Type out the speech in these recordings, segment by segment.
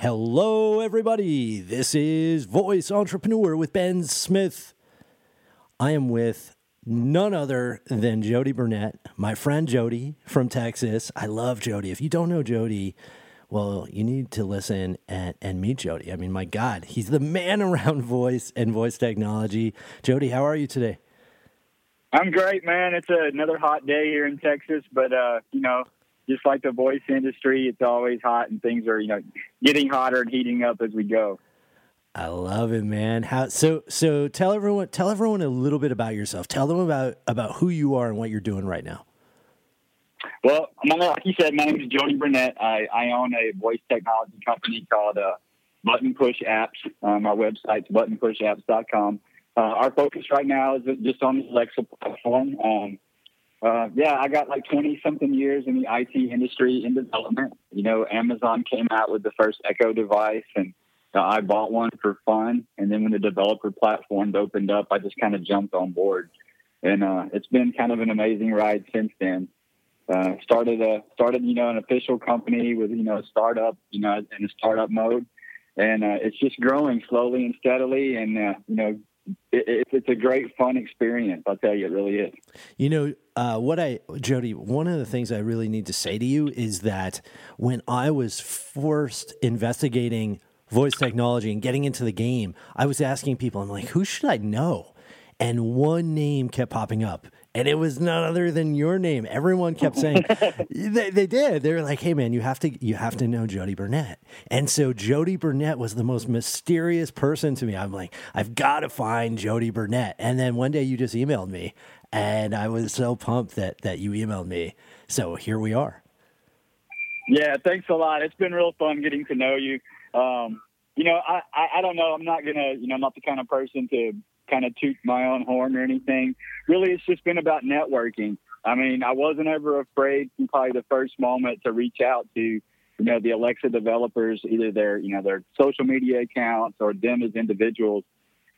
Hello, everybody. This is Voice Entrepreneur with Ben Smith. I am with none other than Jody Burnett, my friend Jody from Texas. I love Jody. If you don't know Jody, well, you need to listen and, and meet Jody. I mean, my God, he's the man around voice and voice technology. Jody, how are you today? I'm great, man. It's another hot day here in Texas, but uh, you know, just like the voice industry, it's always hot and things are, you know, getting hotter and heating up as we go. I love it, man. How so so tell everyone tell everyone a little bit about yourself. Tell them about about who you are and what you're doing right now. Well, like you said, my name is Jody Burnett. I, I own a voice technology company called uh, Button Push Apps. Um, our website's buttonpushapps.com. Uh, our focus right now is just on the Alexa platform. Um, uh, yeah, I got like 20 something years in the IT industry in development. You know, Amazon came out with the first Echo device and I bought one for fun. And then when the developer platforms opened up, I just kind of jumped on board. And uh, it's been kind of an amazing ride since then. Uh, started a started you know an official company with you know a startup you know in a startup mode, and uh, it's just growing slowly and steadily. And uh, you know it, it's a great fun experience. I'll tell you, it really is. You know, uh, what I, Jody, one of the things I really need to say to you is that when I was first investigating voice technology and getting into the game, I was asking people, I'm like, who should I know? And one name kept popping up and it was none other than your name. Everyone kept saying they, they did. They were like, "Hey, man, you have to you have to know Jody Burnett." And so Jody Burnett was the most mysterious person to me. I'm like, I've got to find Jody Burnett. And then one day you just emailed me, and I was so pumped that that you emailed me. So here we are. Yeah, thanks a lot. It's been real fun getting to know you. Um, you know, I, I, I don't know. I'm not gonna, you know, I'm not the kind of person to kind of toot my own horn or anything. Really, it's just been about networking. I mean, I wasn't ever afraid from probably the first moment to reach out to, you know, the Alexa developers, either their, you know, their social media accounts or them as individuals,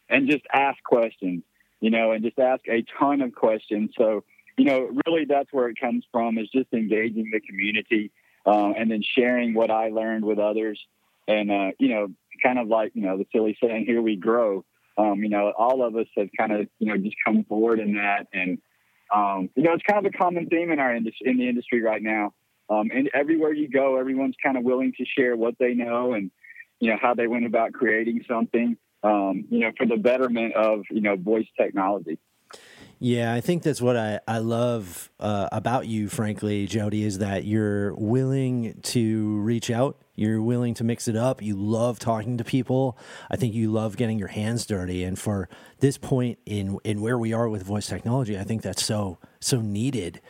and just ask questions, you know, and just ask a ton of questions. So, you know, really that's where it comes from is just engaging the community uh, and then sharing what I learned with others. And, uh, you know, kind of like, you know, the silly saying, here we grow um, you know, all of us have kind of, you know, just come forward in that. And, um, you know, it's kind of a common theme in our industry, in the industry right now. Um, and everywhere you go, everyone's kind of willing to share what they know and, you know, how they went about creating something, um, you know, for the betterment of, you know, voice technology. Yeah, I think that's what I, I love uh, about you, frankly, Jody, is that you're willing to reach out. You're willing to mix it up. You love talking to people. I think you love getting your hands dirty. And for this point in, in where we are with voice technology, I think that's so, so needed.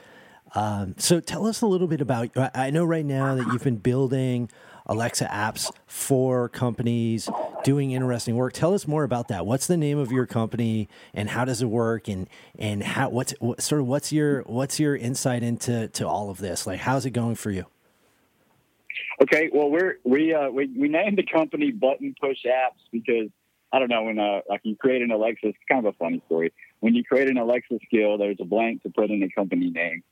Um, so tell us a little bit about, I know right now that you've been building Alexa apps for companies doing interesting work. Tell us more about that. What's the name of your company and how does it work and and how what's what, sort of what's your what's your insight into to all of this? Like how's it going for you? Okay, well we're we uh we, we named the company Button Push Apps because I don't know when uh like you create an Alexa it's kind of a funny story. When you create an Alexa skill there's a blank to put in a company name.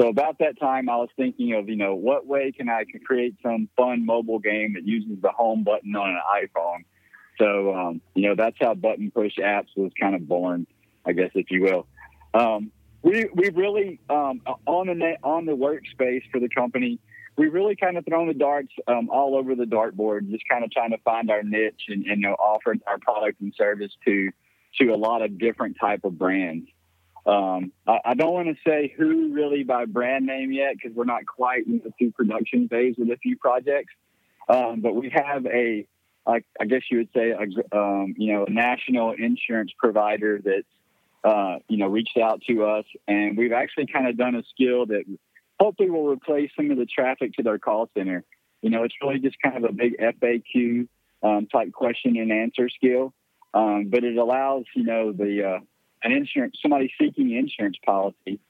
So about that time, I was thinking of, you know, what way can I create some fun mobile game that uses the home button on an iPhone? So, um, you know, that's how Button Push Apps was kind of born, I guess, if you will. Um, we we really um, on the net, on the workspace for the company. We really kind of thrown the darts um, all over the dartboard, just kind of trying to find our niche and, and you know, offer our product and service to to a lot of different type of brands. Um, I, I, don't want to say who really by brand name yet because we're not quite in the production phase with a few projects. Um, but we have a, I, I guess you would say, a, um, you know, a national insurance provider that's, uh, you know, reached out to us, and we've actually kind of done a skill that hopefully will replace some of the traffic to their call center. You know, it's really just kind of a big FAQ um, type question and answer skill, um, but it allows you know the uh, an insurance somebody seeking insurance policy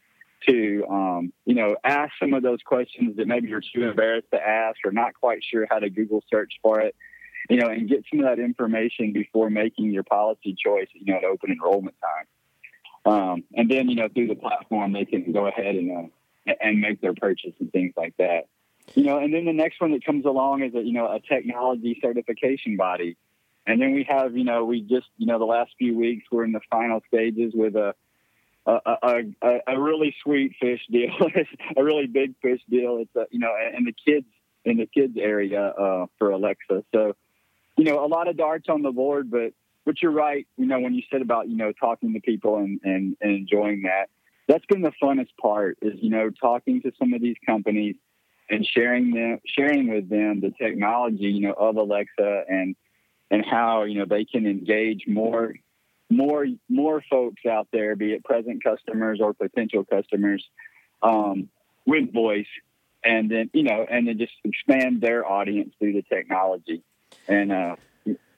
to um, you know ask some of those questions that maybe you're too embarrassed to ask or not quite sure how to Google search for it, you know, and get some of that information before making your policy choice, you know, at open enrollment time. Um, and then you know through the platform they can go ahead and uh, and make their purchase and things like that. you know, and then the next one that comes along is a you know a technology certification body, and then we have you know we just you know the last few weeks we're in the final stages with a a, a, a really sweet fish deal, a really big fish deal. It's a, you know, in the kids in the kids area uh, for Alexa. So, you know, a lot of darts on the board, but but you're right. You know, when you said about you know talking to people and and, and enjoying that, that's been the funnest part. Is you know talking to some of these companies and sharing them sharing with them the technology you know of Alexa and and how you know they can engage more more more folks out there, be it present customers or potential customers, um, with voice, and then you know, and then just expand their audience through the technology. And uh,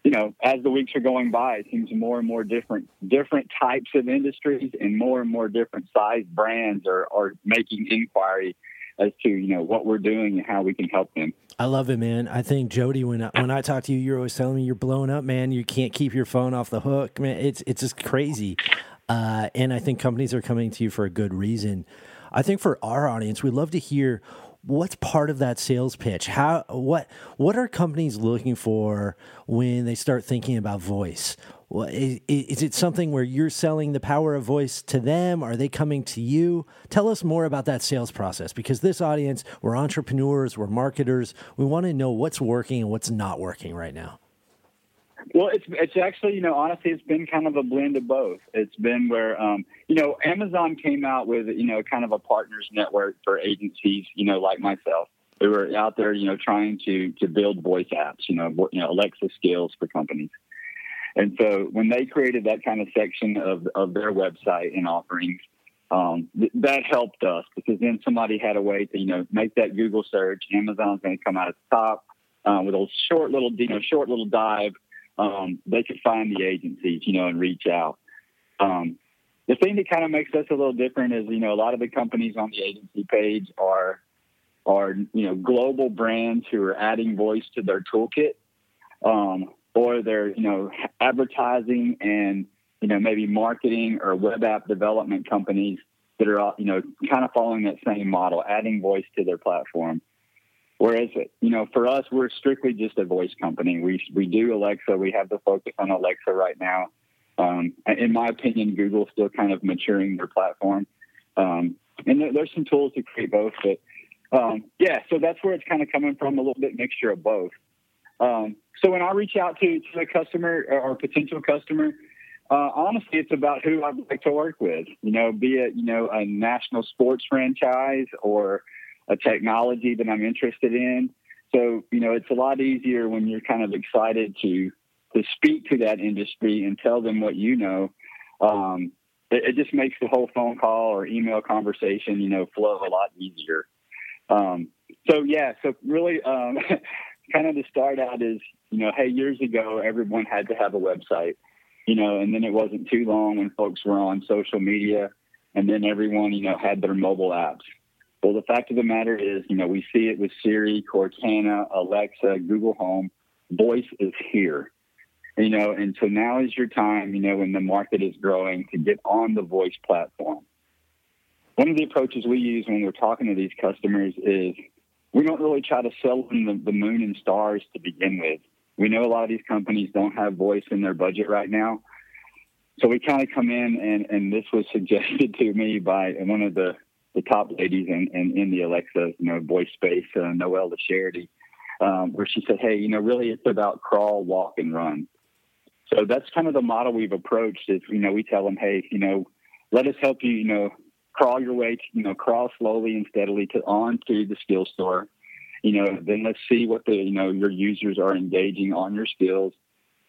you know, as the weeks are going by, it seems more and more different different types of industries and more and more different size brands are are making inquiry as to you know what we're doing and how we can help them. I love it, man. I think Jody, when I, when I talk to you, you're always telling me you're blowing up, man. You can't keep your phone off the hook, man. It's it's just crazy, uh, and I think companies are coming to you for a good reason. I think for our audience, we'd love to hear what's part of that sales pitch. How what what are companies looking for when they start thinking about voice? Is, is it something where you're selling the power of voice to them? Are they coming to you? Tell us more about that sales process because this audience, we're entrepreneurs, we're marketers. We want to know what's working and what's not working right now. Well, it's it's actually you know honestly it's been kind of a blend of both. It's been where um, you know Amazon came out with you know kind of a partners network for agencies you know like myself. We were out there you know trying to to build voice apps you know you know Alexa skills for companies. And so when they created that kind of section of, of their website and offerings, um, th- that helped us because then somebody had a way to, you know, make that Google search. Amazon's going to come out at the top uh, with a short little, you know, short little dive. Um, they could find the agencies, you know, and reach out. Um, the thing that kind of makes us a little different is, you know, a lot of the companies on the agency page are, are you know, global brands who are adding voice to their toolkit. Um, or they're you know advertising and you know maybe marketing or web app development companies that are you know kind of following that same model, adding voice to their platform. Whereas you know for us, we're strictly just a voice company. We we do Alexa. We have the focus on Alexa right now. Um, in my opinion, Google's still kind of maturing their platform, um, and there, there's some tools to create both. But um, yeah, so that's where it's kind of coming from, a little bit mixture of both. Um, so when I reach out to, to a customer or potential customer, uh, honestly, it's about who I'd like to work with. You know, be it you know a national sports franchise or a technology that I'm interested in. So you know, it's a lot easier when you're kind of excited to to speak to that industry and tell them what you know. Um, it, it, just makes the whole phone call or email conversation, you know, flow a lot easier. Um, so yeah, so really, um, kind of the start out is, you know, hey, years ago, everyone had to have a website, you know, and then it wasn't too long when folks were on social media and then everyone, you know, had their mobile apps. Well, the fact of the matter is, you know, we see it with Siri, Cortana, Alexa, Google Home. Voice is here, you know, and so now is your time, you know, when the market is growing to get on the voice platform. One of the approaches we use when we're talking to these customers is we don't really try to sell them the, the moon and stars to begin with. We know a lot of these companies don't have voice in their budget right now. So we kind of come in, and, and this was suggested to me by one of the, the top ladies in, in, in the Alexa you know, voice space, uh, Noelle LaCharite, um, where she said, hey, you know, really it's about crawl, walk, and run. So that's kind of the model we've approached is, you know, we tell them, hey, you know, let us help you, you know, crawl your way, to, you know, crawl slowly and steadily to onto the skill store. You know, then let's see what the you know your users are engaging on your skills.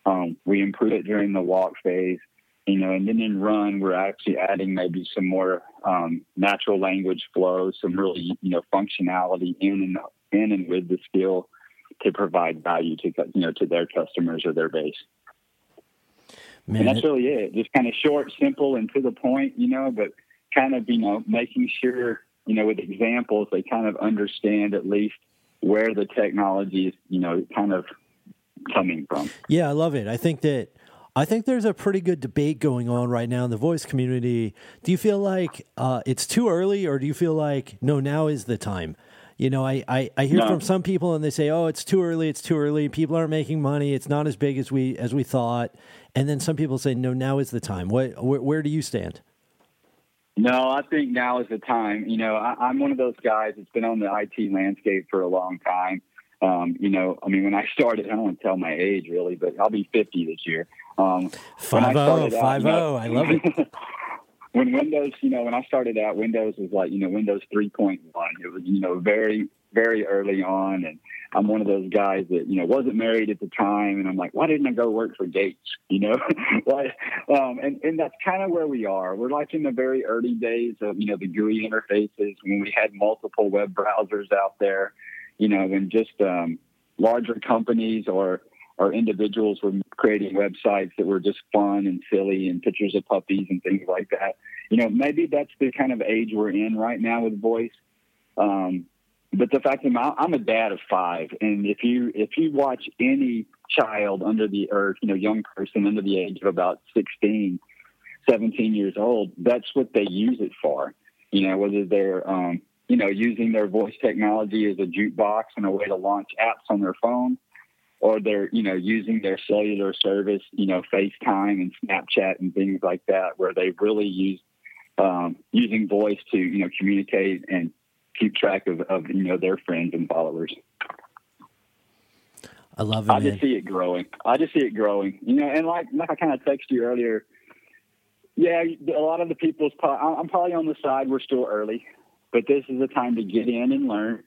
Um, we improve it during the walk phase, you know, and then in run we're actually adding maybe some more um, natural language flow, some really you know functionality in and in and with the skill to provide value to you know to their customers or their base. Man, and that's really it. Just kind of short, simple, and to the point, you know. But kind of, you know, making sure, you know, with examples, they kind of understand at least where the technology is, you know, kind of coming from. Yeah, I love it. I think that I think there's a pretty good debate going on right now in the voice community. Do you feel like uh, it's too early, or do you feel like no, now is the time? You know, I, I, I hear no. from some people and they say, "Oh, it's too early. It's too early. People aren't making money. It's not as big as we as we thought." And then some people say, "No, now is the time." What where, where do you stand? No, I think now is the time. You know, I, am one of those guys that's been on the IT landscape for a long time. Um, you know, I mean, when I started, I don't want to tell my age really, but I'll be 50 this year. Um, five oh, five. Oh, I love it. when Windows, you know, when I started out, Windows was like, you know, Windows 3.1. It was, you know, very, very early on. And I'm one of those guys that, you know, wasn't married at the time. And I'm like, why didn't I go work for Gates? You know, why? Um, and, and that's kind of where we are. We're like in the very early days of, you know, the GUI interfaces when we had multiple web browsers out there, you know, when just um, larger companies or, or individuals were creating websites that were just fun and silly and pictures of puppies and things like that. You know, maybe that's the kind of age we're in right now with voice. Um, but the fact that I'm, I'm a dad of five, and if you if you watch any child under the or you know young person under the age of about 16, 17 years old, that's what they use it for. You know, whether they're um, you know using their voice technology as a jukebox and a way to launch apps on their phone, or they're you know using their cellular service, you know FaceTime and Snapchat and things like that, where they really use um, using voice to you know communicate and keep track of, of you know their friends and followers. I love it. I just see it growing. I just see it growing. You know, and like like I kind of texted you earlier. Yeah, a lot of the people's. I'm probably on the side. We're still early, but this is a time to get in and learn,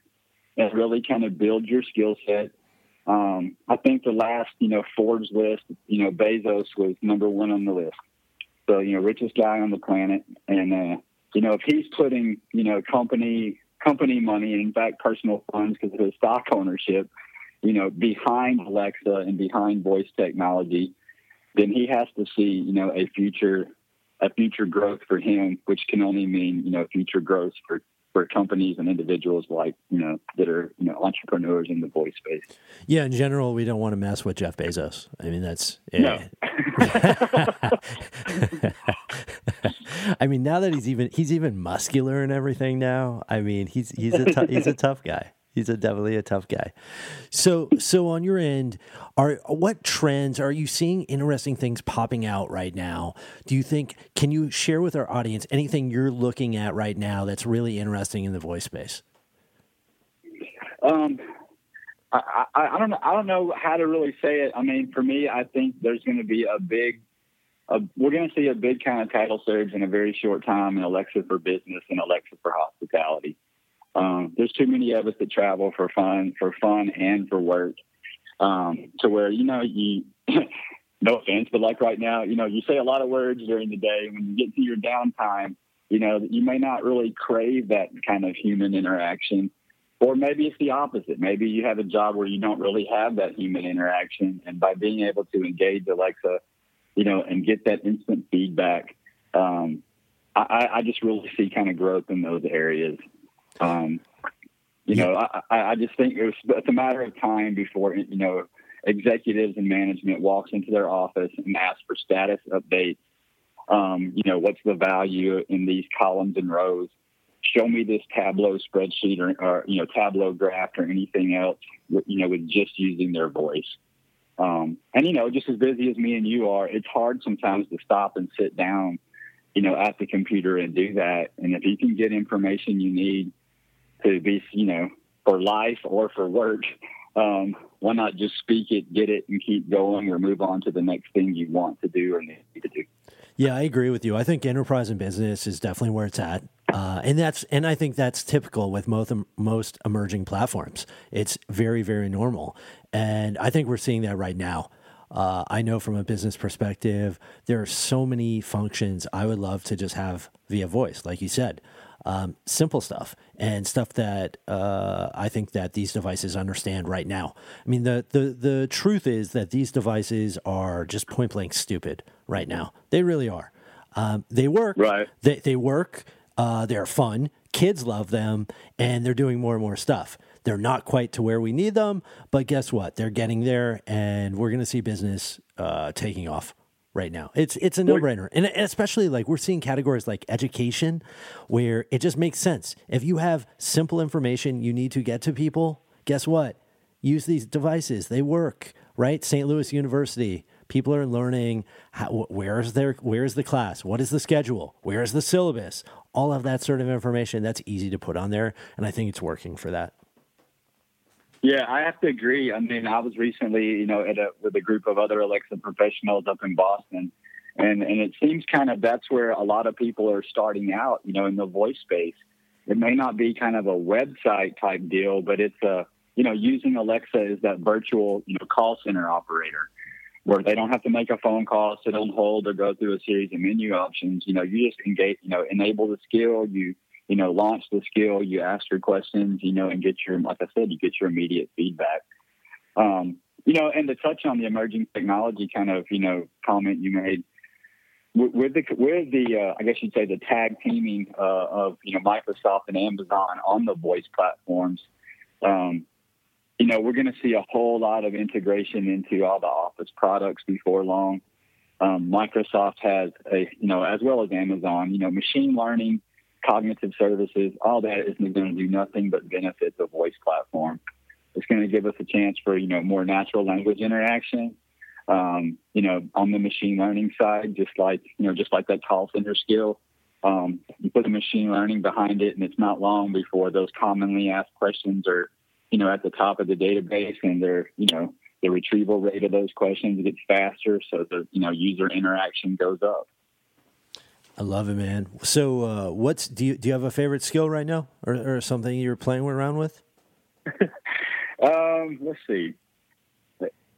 and really kind of build your skill set. Um, I think the last, you know, Forbes list, you know, Bezos was number one on the list. So, you know, richest guy on the planet, and uh, you know, if he's putting, you know, company company money and in fact personal funds because of his stock ownership, you know, behind Alexa and behind voice technology, then he has to see, you know, a future a future growth for him, which can only mean, you know, future growth for for companies and individuals like you know that are you know entrepreneurs in the voice space. Yeah, in general, we don't want to mess with Jeff Bezos. I mean, that's yeah. no. I mean, now that he's even he's even muscular and everything now. I mean, he's he's a t- he's a tough guy he's a definitely a tough guy. So so on your end, are what trends are you seeing interesting things popping out right now? Do you think can you share with our audience anything you're looking at right now that's really interesting in the voice space? Um I, I, I don't know I don't know how to really say it. I mean, for me, I think there's going to be a big we're going to see a big kind of tidal surge in a very short time in Alexa for business and Alexa for hospitality. Um, there's too many of us that travel for fun, for fun and for work, um, to where you know you. no offense, but like right now, you know, you say a lot of words during the day. When you get to your downtime, you know, you may not really crave that kind of human interaction. Or maybe it's the opposite. Maybe you have a job where you don't really have that human interaction. And by being able to engage Alexa, you know, and get that instant feedback, um, I, I just really see kind of growth in those areas. Um, you know, I, I just think it was, it's a matter of time before, you know, executives and management walks into their office and asks for status updates. Um, you know, what's the value in these columns and rows? Show me this Tableau spreadsheet or, or you know, Tableau graph or anything else, you know, with just using their voice. Um, and, you know, just as busy as me and you are, it's hard sometimes to stop and sit down, you know, at the computer and do that. And if you can get information you need to be, you know, for life or for work, um, why not just speak it, get it, and keep going, or move on to the next thing you want to do or need to do? Yeah, I agree with you. I think enterprise and business is definitely where it's at, uh, and that's and I think that's typical with most most emerging platforms. It's very very normal, and I think we're seeing that right now. Uh, I know from a business perspective, there are so many functions I would love to just have via voice, like you said um, simple stuff and stuff that uh, I think that these devices understand right now. I mean, the, the, the truth is that these devices are just point blank stupid right now. They really are. Um, they work. Right. They, they work. Uh, they're fun. Kids love them, and they're doing more and more stuff. They're not quite to where we need them, but guess what? They're getting there, and we're going to see business uh, taking off right now. It's it's a no brainer, and especially like we're seeing categories like education, where it just makes sense. If you have simple information you need to get to people, guess what? Use these devices; they work. Right? St. Louis University. People are learning how, where's their where's the class, what is the schedule, where's the syllabus, all of that sort of information. That's easy to put on there, and I think it's working for that. Yeah, I have to agree. I mean, I was recently, you know, at a, with a group of other Alexa professionals up in Boston, and and it seems kind of that's where a lot of people are starting out, you know, in the voice space. It may not be kind of a website type deal, but it's a, you know, using Alexa as that virtual, you know, call center operator, where they don't have to make a phone call, sit on hold, or go through a series of menu options. You know, you just engage, you know, enable the skill, you you know, launch the skill, you ask your questions, you know, and get your, like I said, you get your immediate feedback. Um, you know, and to touch on the emerging technology kind of, you know, comment you made, with the with the uh, I guess you'd say the tag teaming uh, of you know Microsoft and Amazon on the voice platforms, um, you know we're going to see a whole lot of integration into all the Office products before long. Um, Microsoft has a you know as well as Amazon, you know machine learning cognitive services, all that isn't going to do nothing but benefit the voice platform. It's going to give us a chance for, you know, more natural language interaction. Um, you know, on the machine learning side, just like, you know, just like that call center skill, um, you put the machine learning behind it and it's not long before those commonly asked questions are, you know, at the top of the database and they're, you know, the retrieval rate of those questions gets faster. So the, you know, user interaction goes up. I love it, man. So, uh, what's do you do you have a favorite skill right now, or, or something you're playing around with? um, let's see.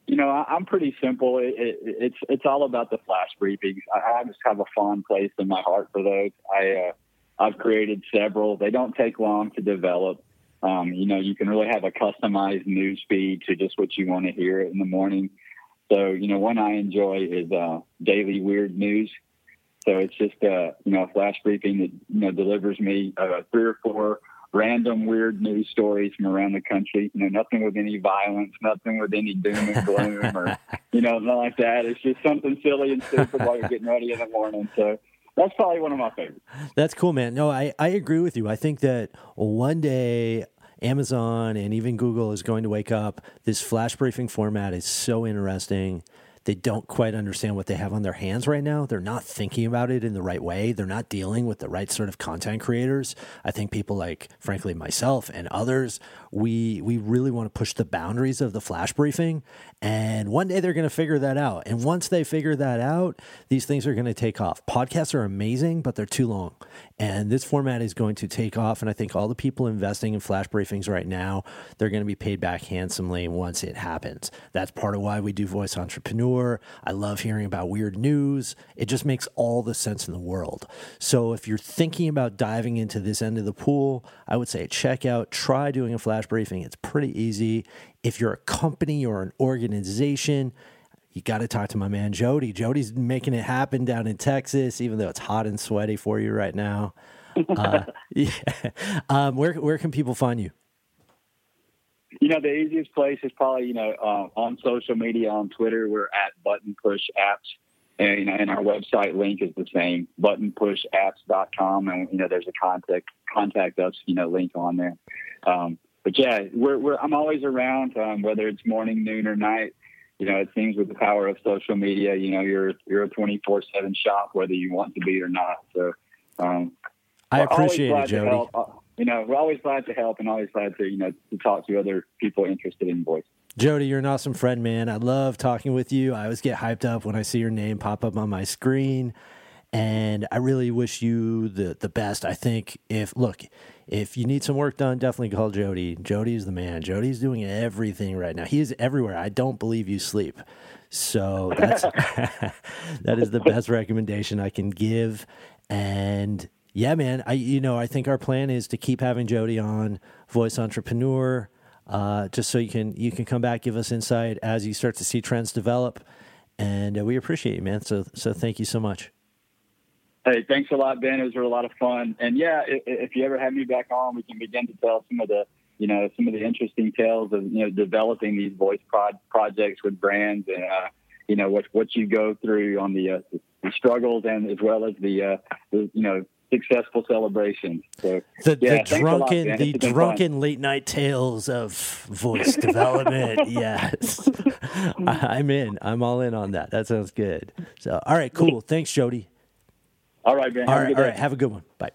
You know, I, am pretty simple. It, it, it's it's all about the flash briefings. I, I, just have a fond place in my heart for those. I uh, I've created several. They don't take long to develop. Um, you know, you can really have a customized news feed to just what you want to hear in the morning. So, you know, one I enjoy is uh, daily weird news. So it's just a you know a flash briefing that you know delivers me uh, three or four random weird news stories from around the country. You know, nothing with any violence, nothing with any doom and gloom, or you know, nothing like that. It's just something silly and stupid while you're getting ready in the morning. So that's probably one of my favorites. That's cool, man. No, I I agree with you. I think that one day. Amazon and even Google is going to wake up. This flash briefing format is so interesting they don't quite understand what they have on their hands right now. They're not thinking about it in the right way. They're not dealing with the right sort of content creators. I think people like, frankly, myself and others, we we really want to push the boundaries of the flash briefing. And one day they're going to figure that out. And once they figure that out, these things are going to take off. Podcasts are amazing, but they're too long. And this format is going to take off. And I think all the people investing in flash briefings right now, they're going to be paid back handsomely once it happens. That's part of why we do Voice Entrepreneur. I love hearing about weird news. It just makes all the sense in the world. So if you're thinking about diving into this end of the pool, I would say check out, try doing a flash briefing. It's pretty easy. If you're a company or an organization, you got to talk to my man Jody. Jody's making it happen down in Texas, even though it's hot and sweaty for you right now. Uh, yeah. Um, where where can people find you? You know, the easiest place is probably you know uh, on social media on Twitter. We're at Button Push Apps, and, you know, and our website link is the same buttonpushapps.com, and you know there's a contact contact us you know link on there. Um, but yeah, we're, we're I'm always around, um, whether it's morning, noon, or night you know, it seems with the power of social media, you know, you're you're a 24 seven shop whether you want to be or not. So, um, I appreciate it, Jody. You know, we're always glad to help and always glad to you know to talk to other people interested in voice. Jody, you're an awesome friend, man. I love talking with you. I always get hyped up when I see your name pop up on my screen and I really wish you the the best. I think if look, if you need some work done, definitely call Jody. Jody's the man. Jody's doing everything right now. He is everywhere. I don't believe you sleep. So that's that is the best recommendation I can give. And yeah, man, I you know I think our plan is to keep having Jody on Voice Entrepreneur, uh, just so you can you can come back give us insight as you start to see trends develop. And uh, we appreciate you, man. So so thank you so much. Hey, thanks a lot, Ben. It was a lot of fun. And yeah, if, if you ever have me back on, we can begin to tell some of the, you know, some of the interesting tales of, you know, developing these voice prod projects with brands and, uh, you know what what you go through on the, uh, the struggles and as well as the, uh, the you know successful celebration. So the, yeah, the drunken lot, the drunken late night tales of voice development. yes, I'm in. I'm all in on that. That sounds good. So all right, cool. Thanks, Jody. All right, man. All right, all right. Have a good one. Bye.